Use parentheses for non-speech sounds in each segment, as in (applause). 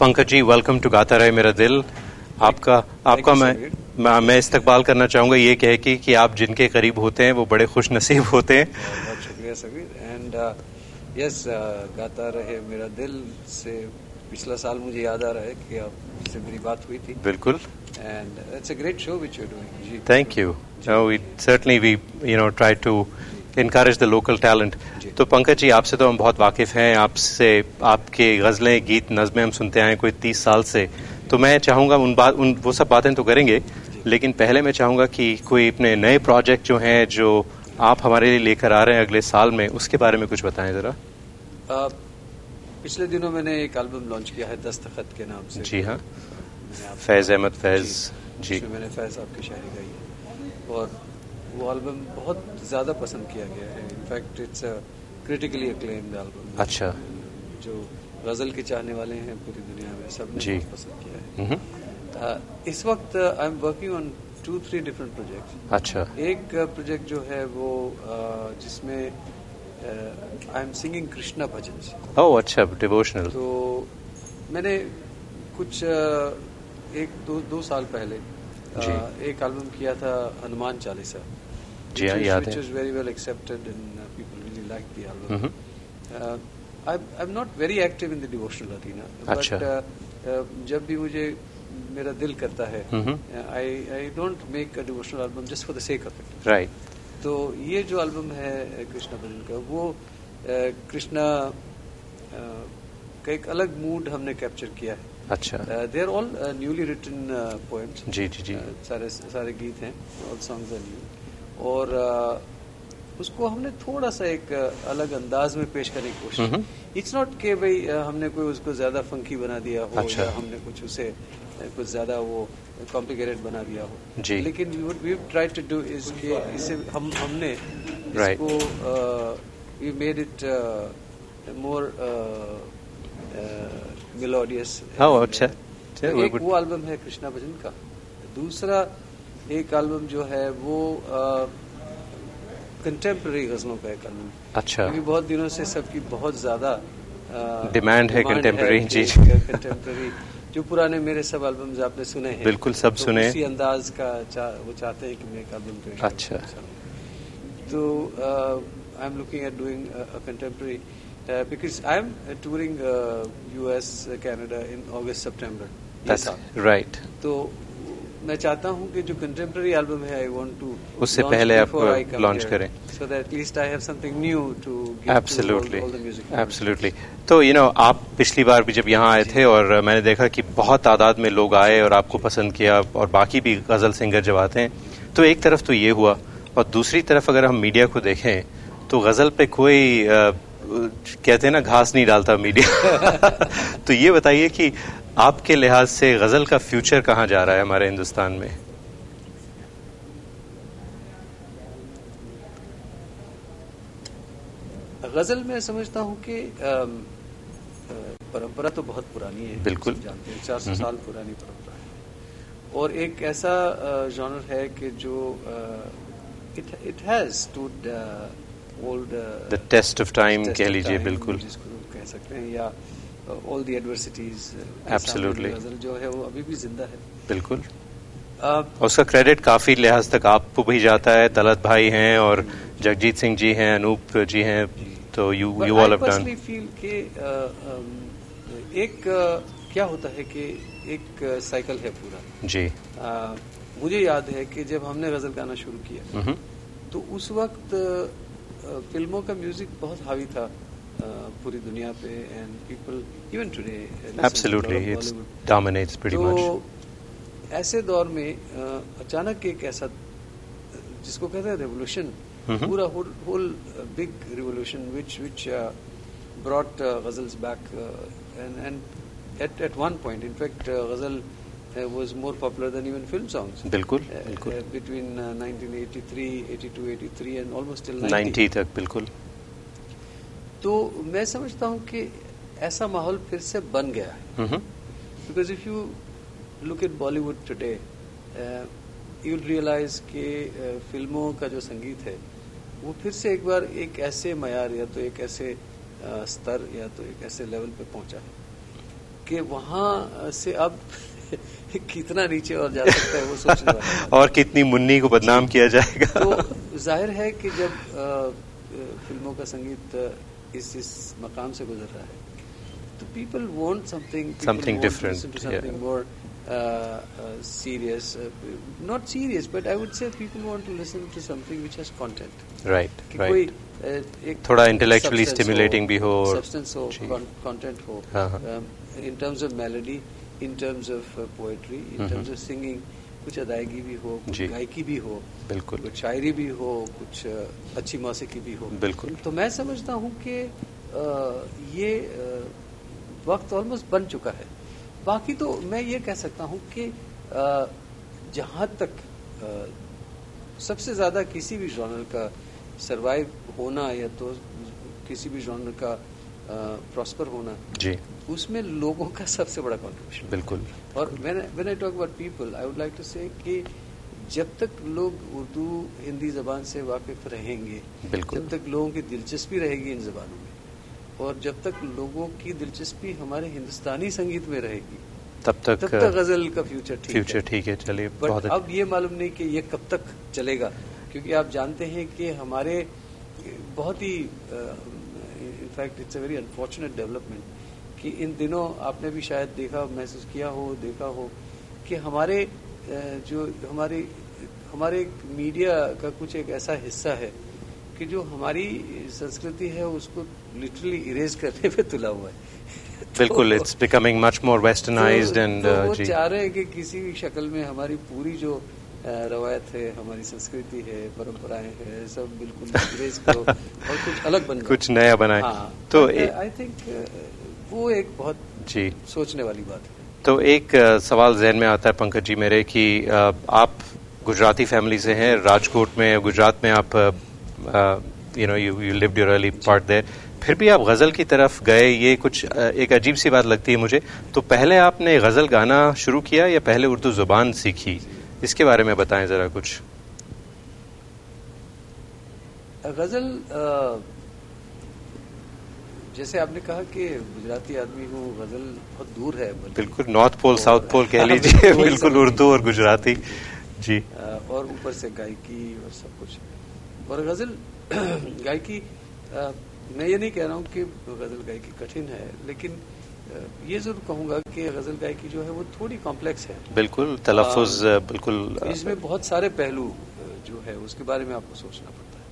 Pankaj ji welcome to गाता रहे मेरा दिल। आपका आपका मैं मैं, मैं इस्तकबाल करना चाहूँगा ये कह के कि आप जिनके करीब होते हैं वो बड़े खुश नसीब होते हैं। बहुत शुक्रिया सबीर एंड यस गाता रहे मेरा दिल से पिछला साल मुझे याद आ रहा है कि आपसे मेरी बात हुई थी। बिल्कुल। And it's a great show which you are doing ji thank you no we certainly we you know try to encourage the local talent तो पंकज जी आपसे तो हम बहुत वाकिफ हैं। आपसे आपके गजलें गीत नज़में हम सुनते आए कोई तीस साल से। तो मैं चाहूँगा उन बात उन वो सब बातें तो करेंगे लेकिन पहले मैं चाहूँगा कि कोई अपने नए प्रोजेक्ट जो हैं जो आप हमारे लिए लेकर आ रहे हैं अगले साल में उसके बारे में कुछ बताएँ जरा। पिछले दिनों मैंने एक एल्बम लॉन्च किया है दस्तखत के नाम से। जी हाँ। फैज अहमद फैज जी। मैंने फैज साहब की शायरी गाई और वो एल्बम बहुत ज़्यादा पसंद किया गया है। In fact it's a critically acclaimed album अच्छा। जो गज़ल के चाहने वाले हैं पूरी दुनिया में सबने पसंद किया है। हम्म, Uh, इस वक्त I am working on two three different projects अच्छा। एक प्रोजेक्ट जो है वो uh, जिसमें I am singing Krishna bhajan oh अच्छा डिवोशनल तो मैंने कुछ uh, एक दो दो साल पहले एक एल्बम किया था हनुमान चालीसा। जी हाँ, याद है। which was very well accepted and uh, people really liked the album. Hmm, uh, I'm, I'm not very active in the devotional arena अच्छा। but uh, uh, जब भी मुझे मेरा दिल करता है। I I don't make a devotional album just for the sake of it right तो ये जो एल्बम है कृष्णा भजन का वो कृष्णा का एक अलग मूड हमने कैप्चर किया है. अच्छा they are all newly written poems जी जी जी. सारे सारे गीत हैं ऑल सॉन्ग्स आर न्यू और उसको हमने थोड़ा सा एक अलग अंदाज में पेश करने की कोशिश। इट्स नॉट के भाई हमने कोई उसको ज़्यादा फंकी बना दिया हो अच्छा। या हमने कुछ उसे कुछ ज़्यादा वो कॉम्प्लिकेटेड बना दिया हो जी। लेकिन we try to do is के इसे हम हमने Right. इसको we made it more melodious अच्छा अच्छा, एक वो एल्बम है कृष्णा भजन का दूसरा एक एल्बम जो है वो कंटेम्प्रेरी गजलों का एक एल्बम अच्छा क्योंकि बहुत दिनों से सबकी बहुत ज़्यादा Demand है contemporary, जी, जी। कंटेम्प्रेरी जो पुराने मेरे सब एल्बम्स आपने सुने हैं बिल्कुल, सब तो सुने। उसी अंदाज का चा, वो चाहते हैं कि मैं एक एल्बम पेश अच्छा। तो I am looking at doing a contemporary because I am touring US Canada in August September साल राइट तो मैं चाहता हूँ कि जो कंटेम्प्रेरी एल्बम है आई वांट टू उससे पहले आप launch करें। So that at least I have something new to absolutely absolutely तो यू नो आप पिछली बार भी जब यहाँ आए थे और मैंने देखा कि बहुत तादाद में लोग आए और आपको पसंद किया और बाकी भी गज़ल सिंगर जब आते हैं तो एक तरफ़ तो ये हुआ और दूसरी तरफ़ अगर हम मीडिया को देखें तो गज़ल पे कोई अ, कहते हैं ना घास नहीं डालता मीडिया। (laughs) तो ये बताइए कि आपके लिहाज से गज़ल का फ्यूचर कहाँ जा रहा है हमारे हिंदुस्तान में गज़ल में समझता हूँ कि परंपरा तो बहुत पुरानी है बिल्कुल। जानते हैं चार सौ हम्म। साल पुरानी परंपरा है और एक ऐसा जॉनर है कि जो it it has stood old the test of time कह लीजिए बिल्कुल जिसको कह सकते हैं या all the adversities Absolutely. Ghazal जो है वो अभी भी ज़िंदा है। बिल्कुल। और उसका क्रेडिट काफ़ी लिहाज तक आपको भी जाता है। दलत भाई हैं और जगजीत सिंह जी हैं अनूप जी हैं तो you you all have done feel कि एक अ, क्या होता है कि एक साइकिल है पूरा। जी। अ, मुझे याद है कि जब हमने गज़ल गाना शुरू किया तो उस वक्त फ़िल्मों का म्यूज़िक बहुत हावी था। अ, पूरी दुनिया पे and people even today absolutely it dominates pretty तो much. ऐसे दौर में अ, अचानक एक ऐसा जिसको कहते हैं रेवोल्यूशन Mhm. पूरा whole big revolution which which brought ghazals back and and at at one point in fact ghazal was more popular than even film songs. बिल्कुल uh, बिल्कुल uh, between uh, 1983 82 83 and almost till 90 90 तक बिल्कुल तो मैं समझता हूँ कि ऐसा माहौल फिर से बन गया है। if you look at Bollywood today, uh, you'll realize कि uh, फ़िल्मों का जो संगीत है वो फिर से एक बार एक ऐसे मैार या तो एक ऐसे uh, स्तर या तो एक ऐसे लेवल पे पहुँचा है कि वहाँ से अब (laughs) कितना नीचे और जा सकता है वो सोचने वाला (laughs) और कितनी मुन्नी को बदनाम किया जाएगा। तो ज़ाहिर है कि जब आ, फ़िल्मों का संगीत इस इस मकाम से गुजर रहा है तो people want something Something different, something yeah. More serious uh, not serious but i would say people want to listen to something which has content right कि राइट कोई uh, एक थोड़ा intellectually substance stimulating भी हो और- substance हो जी। Content हो हाँ, हाँ। um, in terms of melody in terms of uh, poetry कुछ अदायगी भी हो कुछ गायकी भी हो बिल्कुल। कुछ शायरी भी हो कुछ अच्छी मौसीकी भी हो। बिल्कुल। तो मैं समझता हूँ कि ये वक्त ऑलमोस्ट बन चुका है। बाकी तो मैं ये कह सकता हूँ कि जहाँ तक सबसे ज़्यादा किसी भी जॉनर का सरवाइव होना या तो किसी भी जॉनर का प्रॉस्पर होना। जी। उसमें लोगों का सबसे बड़ा कॉन्ट्रीब्यूशन बिल्कुल। और when I talk about people I would like to say कि जब तक लोग उर्दू हिंदी जबान से वाकिफ रहेंगे बिल्कुल। जब तक लोगों की दिलचस्पी रहेगी इन जबानों में और जब तक लोगों की दिलचस्पी हमारे हिंदुस्तानी संगीत में रहेगी तब तक तब तक गज़ल का फ्यूचर ठीक फ्यूचर है ठीक है चलिए बट अब ये मालूम नहीं कि ये कब तक चलेगा क्योंकि आप जानते हैं कि हमारे बहुत ही in fact it's a very unfortunate development कि इन दिनों आपने भी शायद देखा महसूस किया हो देखा हो कि हमारे जो हमारे हमारे मीडिया का कुछ एक ऐसा हिस्सा है कि जो हमारी संस्कृति है उसको लिटरली इरेज करने पे तुला हुआ है। (laughs) बिल्कुल तो- it's becoming much more westernised and वो चाह रहे हैं कि किसी भी शक्ल में हमारी पूरी जो रवायत है हमारी संस्कृति है परंपराएँ है सब बिल्कुल इरेज करो और कुछ अलग बन कुछ नया बनाए हाँ, तो but, ए- uh, आई थिंक वो एक बहुत जी। सोचने वाली बात है। तो एक अ, सवाल जहन में आता है पंकज जी मेरे कि आप गुजराती फैमिली से हैं राजकोट में गुजरात में आप you know you you lived your early part there फिर भी आप गज़ल की तरफ़ गए ये कुछ एक अजीब सी बात लगती है मुझे। तो पहले आपने गज़ल गाना शुरू किया या पहले उर्दू ज़ुबान सीखी? इसके बारे में बताएँ जरा कुछ। गज़ल जैसे आपने कहा कि गुजराती आदमी हूँ गज़ल बहुत दूर है बिल्कुल नॉर्थ पोल साउथ पोल कह (laughs) लीजिए बिल्कुल उर्दू और गुजराती। जी। और ऊपर से गायकी और सब कुछ। और गज़ल (clears throat) गायकी मैं ये नहीं कह रहा हूँ कि गज़ल गायकी कठिन है लेकिन ये ज़रूर कहूँगा कि गज़ल गायकी जो है वो थोड़ी कॉम्प्लेक्स है। बिल्कुल तलफ़ुज़ बिल्कुल इसमें बहुत सारे पहलू जो है उसके बारे में आपको सोचना पड़ता है।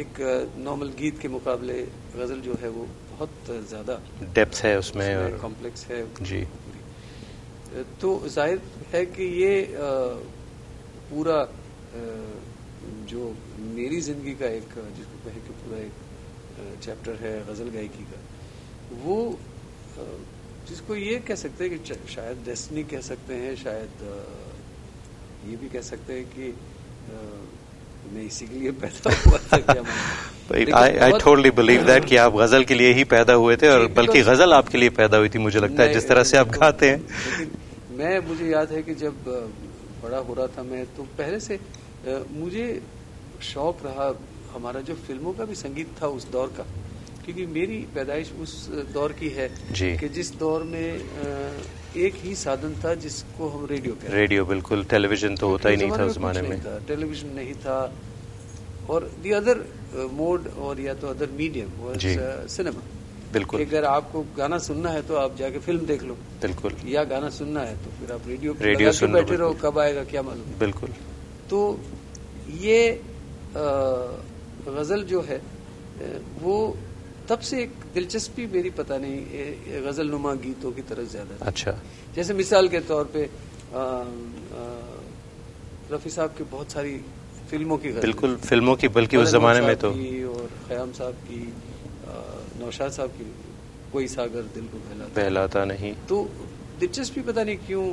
एक नॉर्मल गीत के मुकाबले गज़ल जो है वो बहुत ज़्यादा डेप्थ है उसमें कॉम्प्लेक्स है। जी। तो ज़ाहिर है कि ये पूरा जो मेरी ज़िंदगी का एक जिसको कहे कि पूरा एक चैप्टर है गज़ल गायकी का वो जिसको ये कह सकते हैं कि शायद डेस्टनी कह सकते हैं शायद ये भी कह सकते हैं कि मैं इसी के लिए पैदा (laughs) हुआ था क्या। आई टोटली बिलीव दैट कि आप गज़ल के लिए ही पैदा हुए थे और बल्कि गज़ल आपके लिए पैदा हुई थी मुझे लगता है जिस तरह से आप गाते हैं मैं मुझे याद है कि जब बड़ा हो रहा था मैं तो पहले से मुझे शौक रहा हमारा जो फ़िल्मों का भी संगीत था उस दौर का क्योंकि मेरी पैदाइश उस दौर की है कि जिस दौर में एक ही साधन था जिसको हम रेडियो कहते हैं। रेडियो बिल्कुल। टेलीविज़न तो होता ही नहीं था उस ज़माने में टेलीविज़न नहीं था। और दी अदर मोड और या तो अदर मीडियम सिनेमा बिल्कुल। अगर आपको गाना सुनना है तो आप जाके फ़िल्म देख लो। बिल्कुल। या गाना सुनना है तो फिर आप रेडियो रेडियो सुन बैठे रहो कब आएगा क्या मालूम। बिल्कुल। तो ये गज़ल जो है वो तब से एक दिलचस्पी मेरी पता नहीं ए- ए गज़ल नुमा गीतों की तरफ़ ज़्यादा अच्छा। जैसे मिसाल के तौर पे रफी साहब की बहुत सारी फ़िल्मों की बिल्कुल फ़िल्मों की बल्कि उस जमाने में तो। और खयाम साहब की नौशाद साहब की कोई सागर दिल को बहला बहलाता नहीं। तो दिलचस्पी पता नहीं क्यों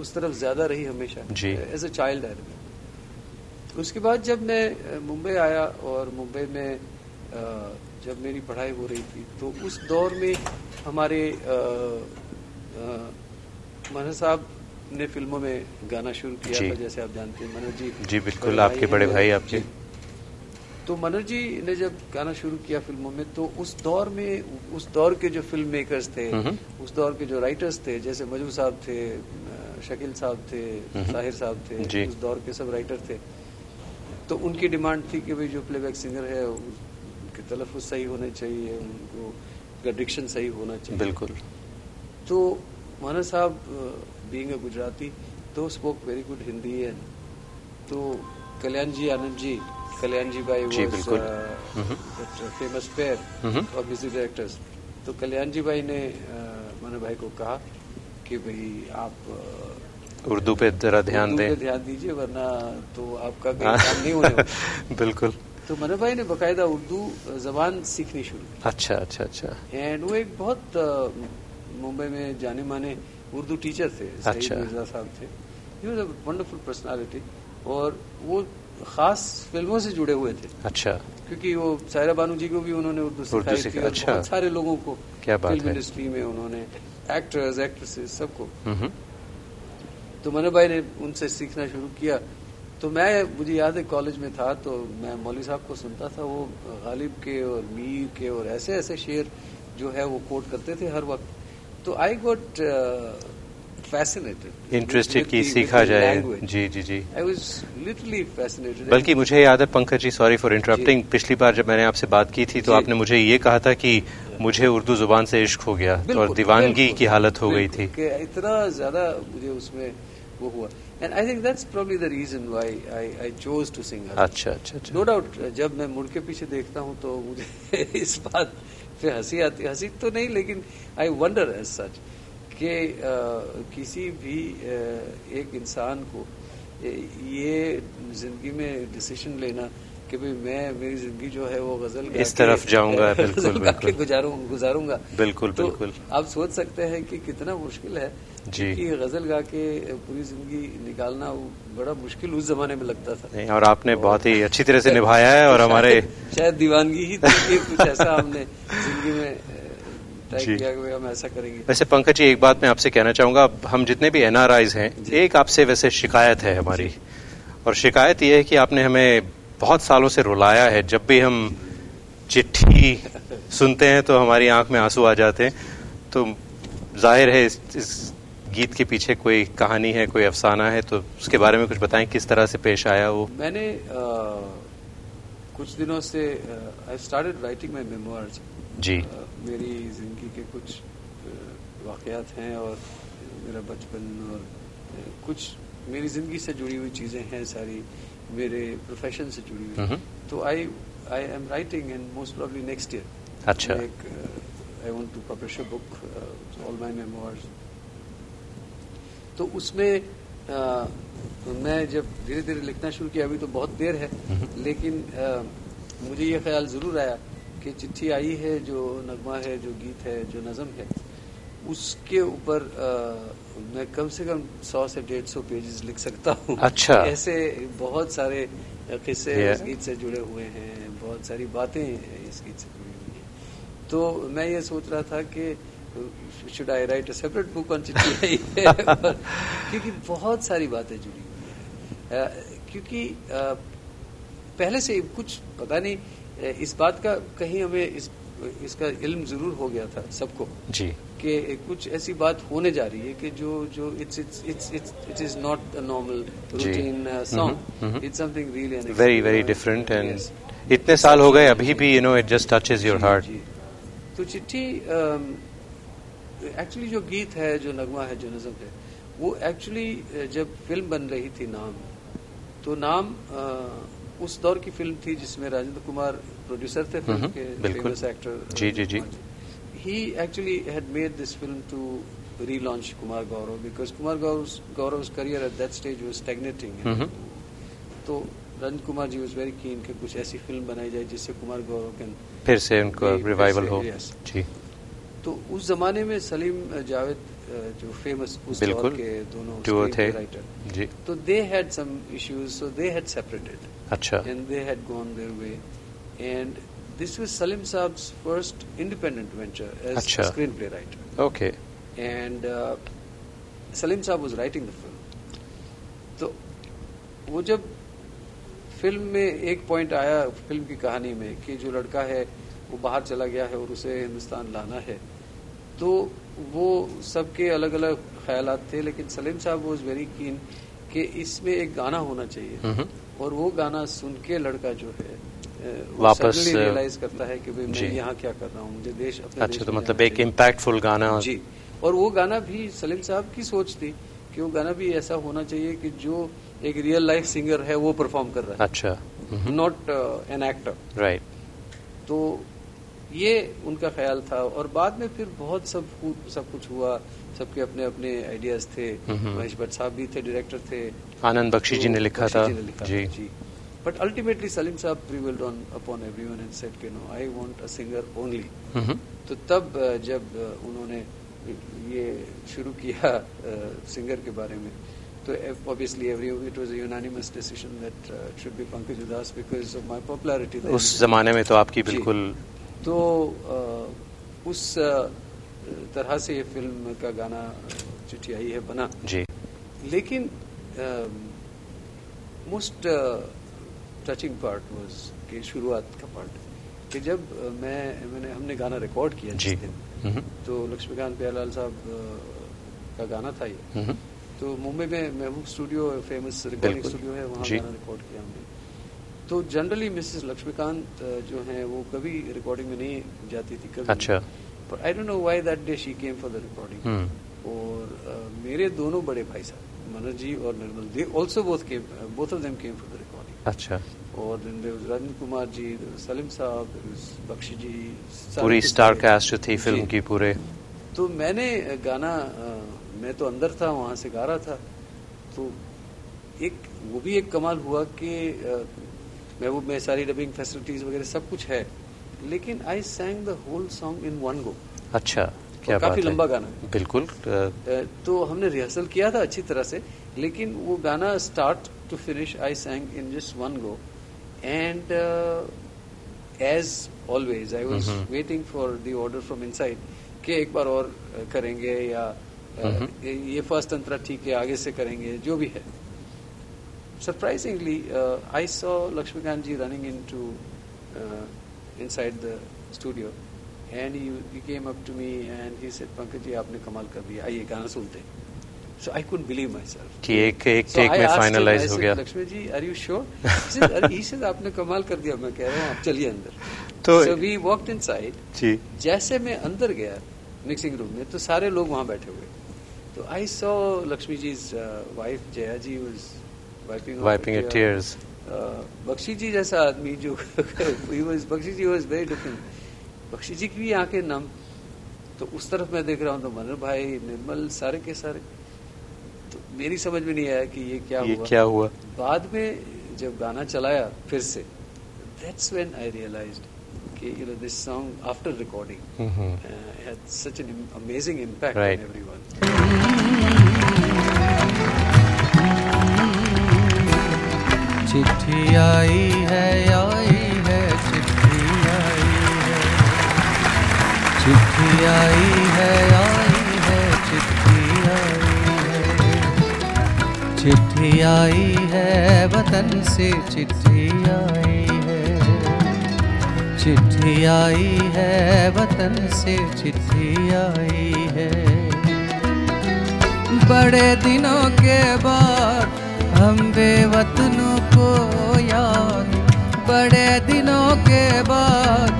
उस तरफ़ ज़्यादा रही हमेशा जी। एज अ चाइल्ड आई उसके बाद जब मैं मुंबई आया और मुंबई में जब मेरी पढ़ाई हो रही थी तो उस दौर में हमारे मनोज साहब ने फ़िल्मों में गाना शुरू किया था जैसे आप जानते हैं मनोज जी जी बिल्कुल आपके बड़े भाई। आपके जी। तो मनोज जी ने जब गाना शुरू किया फ़िल्मों में तो उस दौर में उस दौर के जो फ़िल्म मेकर्स थे। उस दौर के जो राइटर्स थे जैसे मजू साहब थे शकील साहब थे साहिर साहब थे उस दौर के सब राइटर थे तो उनकी डिमांड थी कि भाई जो प्लेबैक सिंगर है उनके तलफ़ सही होने चाहिए उनको डिक्शन सही होना चाहिए। बिल्कुल। तो माना साहब बीइंग अ गुजराती तो spoke very good Hindi and तो कल्याण जी आनंद जी कल्याण जी भाई जी, was बिल्कुल। Famous pair. Of music directors तो कल्याण जी भाई ने माना भाई को कहा कि भाई आप उर्दू पे जरा ध्यान दें। ध्यान दीजिए वरना तो आपका काम नहीं होने (laughs) बिल्कुल। तो मना भाई ने बकायदा उर्दू जबान सीखनी शुरू की। अच्छा अच्छा अच्छा। एंड वो एक बहुत मुंबई में जाने माने उर्दू टीचर थे अच्छा। मिर्ज़ा साहब थे। ही वाज वंडरफुल पर्सनालिटी और वो खास फ़िल्मों से जुड़े हुए थे। अच्छा। क्योंकि वो सायरा बानू जी को भी उन्होंने उर्दू सिखाई थी अच्छा। बहुत सारे लोगों को क्या बात फ़िल्म इंडस्ट्री में उन्होंने एक्टर्स एक्ट्रेसेस सबको। हम्म। तो मनु भाई ने उनसे सीखना शुरू किया। तो मैं मुझे याद है कॉलेज में था तो मैं मौली साहब को सुनता था वो गालिब के और मीर के और ऐसे ऐसे शेर जो है वो कोट करते थे हर वक्त। तो आई गोट फैसिनेटेड इंटरेस्टेड की सीखा जाए। जी जी जी। आई वाज लिटरली फैसिनेटेड बल्कि मुझे याद है Pankaj ji sorry for interrupting पिछली बार जब मैंने आपसे बात की थी तो आपने मुझे ये कहा था कि मुझे उर्दू ज़ुबान से इश्क हो गया और दीवानगी की हालत हो गई थी। इतना ज़्यादा मुझे उसमें वो हुआ। And I think that's probably the reason why I I chose to sing अच्छा अच्छा अच्छा नो डाउट जब मैं मुड़ के पीछे देखता हूँ तो मुझे (laughs) इस बात पे हँसी आती हँसी तो नहीं लेकिन आई वंडर एज सच कि किसी भी uh, एक इंसान को ये ज़िंदगी में डिसीज़न लेना कि भाई मैं मेरी ज़िंदगी जो है वो गज़ल इस तरफ़ जाऊँगा, (laughs) बिल्कुल, बिल्कुल। गुजारूं गुजारूँगा बिल्कुल, तो बिल्कुल। आप सोच सकते हैं कि कितना मुश्किल है जी। कि गज़ल गा के पूरी ज़िंदगी निकालना बड़ा मुश्किल उस जमाने में लगता था नहीं, और आपने और बहुत ही अच्छी तरह से निभाया है और हमारे शायद- दीवानगी ही थी कुछ ऐसा हमने ज़िंदगी में जी। हम ऐसा करेंगे वैसे पंकज जी एक बात मैं आपसे कहना चाहूँगा हम जितने भी एनआरआईज हैं एक आपसे वैसे शिकायत है हमारी और शिकायत ये है कि आपने हमें बहुत सालों से रुलाया है। जब भी हम चिट्ठी सुनते हैं तो हमारी आँख में आँसू आ जाते हैं। तो ज़ाहिर है इस, इस गीत के पीछे कोई कहानी है कोई अफसाना है तो उसके बारे में कुछ बताएँ किस तरह से पेश आया वो? मैंने अ, कुछ दिनों से I started writing my memoirs जी। आ, मेरी ज़िंदगी के कुछ वाकयात हैं और मेरा बचपन और कुछ मेरी ज़िंदगी से जुड़ी हुई चीज़ें हैं सारी। मेरे प्रोफेशन से जुड़ी हुई हम्म। तो I I am writing and most probably next year अच्छा I want to publish a book all my memoirs तो उसमें अ, मैं जब धीरे धीरे लिखना शुरू किया अभी तो बहुत देर है हम्म। लेकिन अ, मुझे ये ख्याल ज़रूर आया कि चिट्ठी आई है जो नगमा है जो गीत है जो नज़म है उसके ऊपर अ, मैं कम से कम सौ से डेढ़ सौ पेजेस लिख सकता हूँ अच्छा। ऐसे बहुत सारे किस्से Yeah. इस गीत से जुड़े हुए हैं बहुत सारी बातें इस गीत से जुड़ी हुई हैं तो मैं ये सोच रहा था कि should I write a separate book on Chitthi क्योंकि बहुत सारी बातें जुड़ी हुई हैं क्योंकि पहले से कुछ पता नहीं इस बात का कहीं हमें इस इसका इल्म ज़रूर हो गया था सबको जी। कि कुछ ऐसी बात होने जा रही है कि जो जो it's it's it's it's it is not a normal routine song. It's something really very very different and इतने साल हो गए अभी भी you know it just touches your heart तो चिट्ठी एक्चुअली जो गीत है जो नगमा है जो नज़म है वो एक्चुअली जब फ़िल्म बन रही थी नाम तो नाम अ, उस दौर की फ़िल्म थी जिसमें राजेंद्र कुमार प्रोड्यूसर थे फ़िल्म हम्म, के। फ़ेमस एक्टर जी, जी, जी। he actually had made this film to relaunch Kumar Gaurav because Kumar Gaurav's, Gaurav's career at that stage was stagnating. Mhm. तो रंज Kumar ji was very keen कि कुछ ऐसी फ़िल्म बनाई जाए जिससे कुमार गौरव कैन फिर से उनको रिवाइवल हो yes. जी तो उस जमाने में सलीम जावेद जो फ़ेमस उस बिल्कुल। के दोनों थे। राइटर जी तो they had some issues so they had separated अच्छा। फ़िल्म अच्छा। uh, तो की कहानी में कि जो लड़का है वो बाहर चला गया है और उसे हिंदुस्तान लाना है तो वो सबके अलग अलग ख्याल थे लेकिन सलीम साहब वॉज़ वेरी कीन कि इसमें एक गाना होना चाहिए. हम्म। और वो गाना सुन के लड़का जो है वापस रियलाइज़ करता है कि भाई मैं यहाँ क्या कर रहा हूँ मुझे देश अपने अच्छा देश तो मतलब एक इम्पैक्टफुल गाना जी और वो गाना भी सलीम साहब की सोच थी कि वो गाना भी ऐसा होना चाहिए कि जो एक रियल लाइफ सिंगर है वो परफॉर्म कर रहा है। अच्छा नॉट एन एक्टर राइट तो ये उनका ख्याल था और बाद में फिर बहुत सब सब कुछ हुआ। सबके अपने अपने आइडियाज़ थे। महेश भट्ट साहब भी थे डायरेक्टर थे। आनंद बख्शी जी ने तो लिखा था। जी ने लिखा जी था, जी। But ultimately Salim Sahab prevailed on upon everyone and said कि no I want a singer only. तो तब जब उन्होंने ये शुरू किया सिंगर के बारे में तो obviously every it was a unanimous decision that should be Pankaj Udhas because of my popularity उस जमाने में तो आपकी बिल्कुल तो उस तरह से ये फ़िल्म का गाना चिट्ठी आई है बना। जी। लेकिन मोस्ट टचिंग पार्ट वाज कि शुरुआत का पार्ट कि जब मैं मैंने हमने गाना रिकॉर्ड किया जी। जिस दिन हम्म। तो लक्ष्मीकांत प्यालाल साहब का गाना था ये। हम्म। तो मुंबई में महबूब स्टूडियो फ़ेमस रिकॉर्डिंग स्टूडियो है वहाँ गाना रिकॉर्ड किया हमने। तो जनरली मिसेस लक्ष्मीकांत जो हैं वो कभी रिकॉर्डिंग में नहीं जाती थी कभी अच्छा। पर I don't know why that day she came for the recording. और अ, मेरे दोनों बड़े भाई साहब मनोज जी और Nirmal they also both came both of them came for the recording अच्छा। और then there was Rajan Kumar ji Salim साहब बख्शी जी पूरी स्टार कास्ट जो थी फ़िल्म की पूरे। तो मैंने गाना अ, मैं तो अंदर था वहाँ से गा रहा था। तो एक वो भी एक कमाल हुआ कि अ, महबूब में सारी डबिंग फैसिलिटीज़ वगैरह सब कुछ है लेकिन I sang the whole song in one go अच्छा क्या बात काफ़ी लंबा गाना है। बिल्कुल तो हमने रिहर्सल किया था अच्छी तरह से लेकिन वो गाना start to finish I sang in just one go and as always I was. Waiting for the order from inside कि एक बार और करेंगे या. ये फ़र्स्ट अंतरा ठीक है आगे से करेंगे जो भी है surprisingly I saw Laxmikant ji running in to inside the studio and he came up to me and he said Pankaj ji आपने कमाल कर दिया। आइए गाना सुनते हैं. सो आई कुड बिलीव माई कि एक एक टेक में फाइनलाइज हो गया। Laxmi ji are you sure he said आपने कमाल कर दिया। मैं कह रहा हूँ आप चलिए अंदर. तो- सो वी वॉकड इनसाइड जी। जैसे मैं अंदर गया मिक्सिंग रूम में तो सारे लोग वहाँ बैठे हुए। तो I saw Laxmi ji wife Jaya ji was wiping Wiping her tears. Bakshi ji जैसा आदमी जो he was Bakshi ji was very different Bakshi ji की भी आँखें नम तो उस तरफ़ मैं देख रहा हूँ तो मनोहर भाई निर्मल सारे के सारे। तो मेरी समझ में नहीं आया कि ये क्या ये हुआ। क्या हुआ? बाद में जब गाना चलाया फिर से दैट्स व्हेन आई रियलाइज्ड कि you know this song after recording hmm. Had such an amazing impact Right. On everyone Chitthi आई है आई है, चिट्ठी आई है। चिट्ठी आई है आई है, चिट्ठी आई है। चिट्ठी आई है, वतन से चिट्ठी आई है। चिट्ठी आई है, वतन से चिट्ठी आई है। बड़े दिनों के बाद हम बेवतनों को याद बड़े दिनों के बाद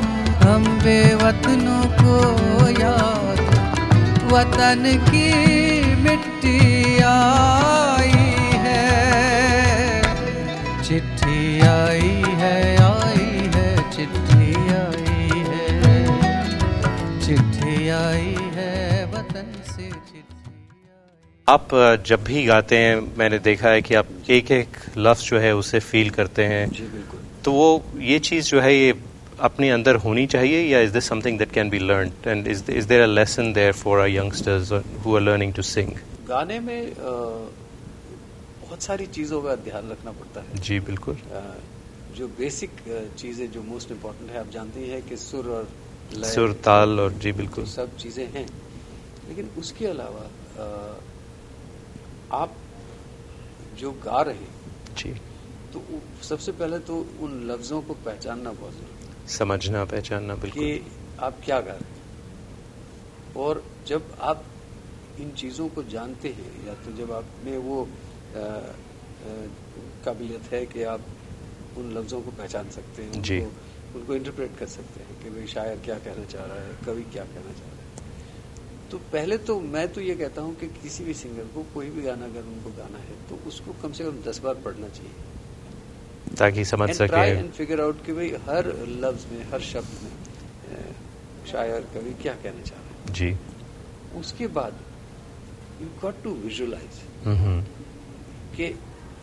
हम बेवतनों को याद। वतन की आप जब भी गाते हैं मैंने देखा है कि आप एक एक लफ्ज जो है उसे फील करते हैं। जी बिल्कुल। तो वो ये चीज़ जो है ये अपने अंदर होनी चाहिए या is this something that can be learn and is is there a lesson there for a youngsters who are learning to sing गाने में अ, बहुत सारी चीज़ों का ध्यान रखना पड़ता है। जी बिल्कुल। अ, जो बेसिक चीज़ें जो मोस्ट इम्पोर्टेंट है आप जानते ही कि सुर और सुर ताल और जी तो बिल्कुल सब चीज़ें हैं। लेकिन उसके अलावा आप जो गा रहे हैं जी। तो सबसे पहले तो उन लफ्जों को पहचानना बहुत ज़रूरी समझना पहचानना बिल्कुल। कि आप क्या गा रहे हैं। और जब आप इन चीज़ों को जानते हैं या तो जब आप में वो काबिलियत है कि आप उन लफ्ज़ों को पहचान सकते हैं जी। उनको उनको इंटरप्रेट कर सकते हैं कि भाई शायर क्या कहना चाह रहा है कवि क्या कहना चाह रहा है। तो पहले तो मैं तो ये कहता हूँ कि किसी भी सिंगर को कोई भी गाना अगर उनको गाना है तो उसको कम से कम दस बार पढ़ना चाहिए। ताकि समझ सके। एंड फिगर आउट कि भाई हर लफ्ज में हर शब्द में शायर कवि क्या कहना चाह रहे जी। उसके बाद यू गॉट टू विजुअलाइज कि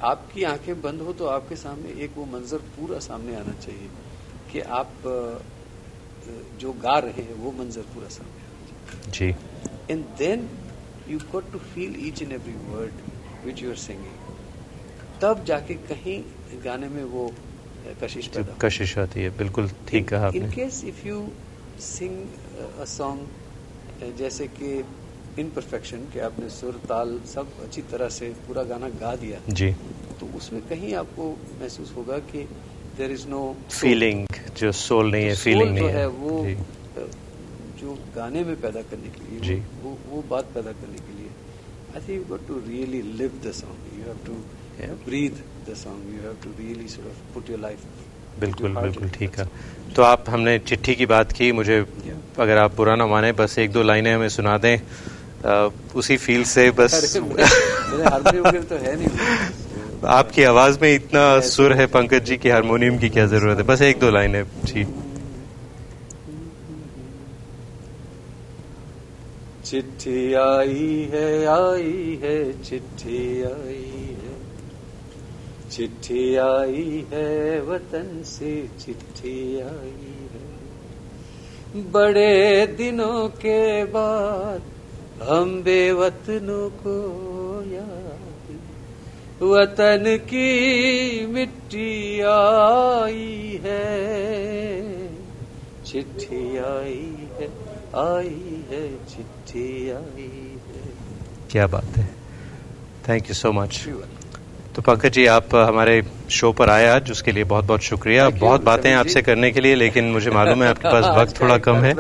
आपकी आँखें बंद हो तो आपके सामने एक वो मंजर पूरा सामने आना चाहिए कि आप जो गा रहे हैं वो मंजर पूरा सामने आना चाहिए। जी। And then you got to feel each and every word which you are singing तब जाके कहीं गाने में वो कशिश पैदा। कशिश आती है बिल्कुल ठीक कहा इन आपने। Case if you sing a song जैसे कि इन परफेक्शन कि आपने सुर ताल सब अच्छी तरह से पूरा गाना गा दिया जी। तो उसमें कहीं आपको महसूस होगा कि देर इज़ नो फीलिंग जो सोल नहीं है फीलिंग नहीं है। है वो जी गाने में पैदा करने के लिए जी। वो वो, बात पैदा करने के लिए I think you got to really live the song you have to Yeah. Breathe the song you have to really sort of put your life बिल्कुल बिल्कुल ठीक है। तो आप हमने चिट्ठी की बात की मुझे अगर आप बुरा ना माने बस एक दो लाइनें हमें सुना दें अ, उसी फील से बस तो है नहीं। आपकी आवाज़ में इतना सुर है पंकज जी की हारमोनियम की क्या ज़रूरत है? बस एक दो लाइनें जी। चिट्ठी आई है आई है, चिट्ठी आई है। चिट्ठी आई है, वतन से चिट्ठी आई है। बड़े दिनों के बाद हम बेवतनों को याद वतन की मिट्टी आई है, चिट्ठी आई है। आई है चिट्ठी आई है। क्या बात है। थैंक यू सो मच तो पंकज जी आप हमारे शो पर आए आज उसके लिए बहुत बहुत शुक्रिया। बहुत बातें आपसे करने के लिए लेकिन मुझे मालूम है आपके पास (laughs) वक्त थोड़ा कम है।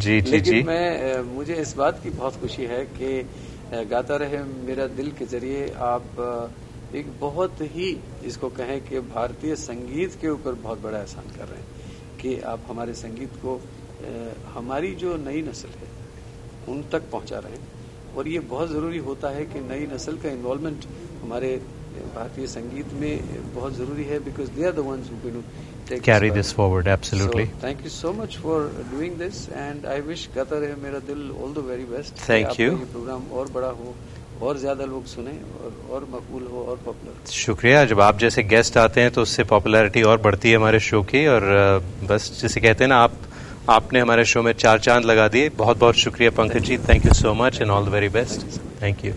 जी, जी, जी। मैं मुझे इस बात की बहुत खुशी है कि गाता रहे मेरा दिल के ज़रिए आप एक बहुत ही इसको कहें कि भारतीय संगीत के ऊपर बहुत बड़ा एहसान कर रहे हैं कि आप हमारे संगीत को हमारी जो नई नस्ल है उन तक पहुँचा रहे हैं। और ये बहुत ज़रूरी होता है कि नई नस्ल का इन्वॉल्वमेंट हमारे भारतीय संगीत में बहुत ज़रूरी है because they are the ones who can take carry this forward absolutely So, thank you so much for doing this and I wish गाता रहे मेरा दिल all the very best. Thank you. ये प्रोग्राम और बड़ा हो और ज़्यादा लोग सुने और और मकबूल हो और पॉपुलर शुक्रिया। जब आप जैसे गेस्ट आते हैं तो उससे पॉपुलैरिटी और बढ़ती है हमारे शो की और बस जिसे कहते हैं ना आप आपने हमारे शो में चार चाँद लगा दिए। बहुत बहुत शुक्रिया Pankaj ji. Thank you so much and all the very best thank you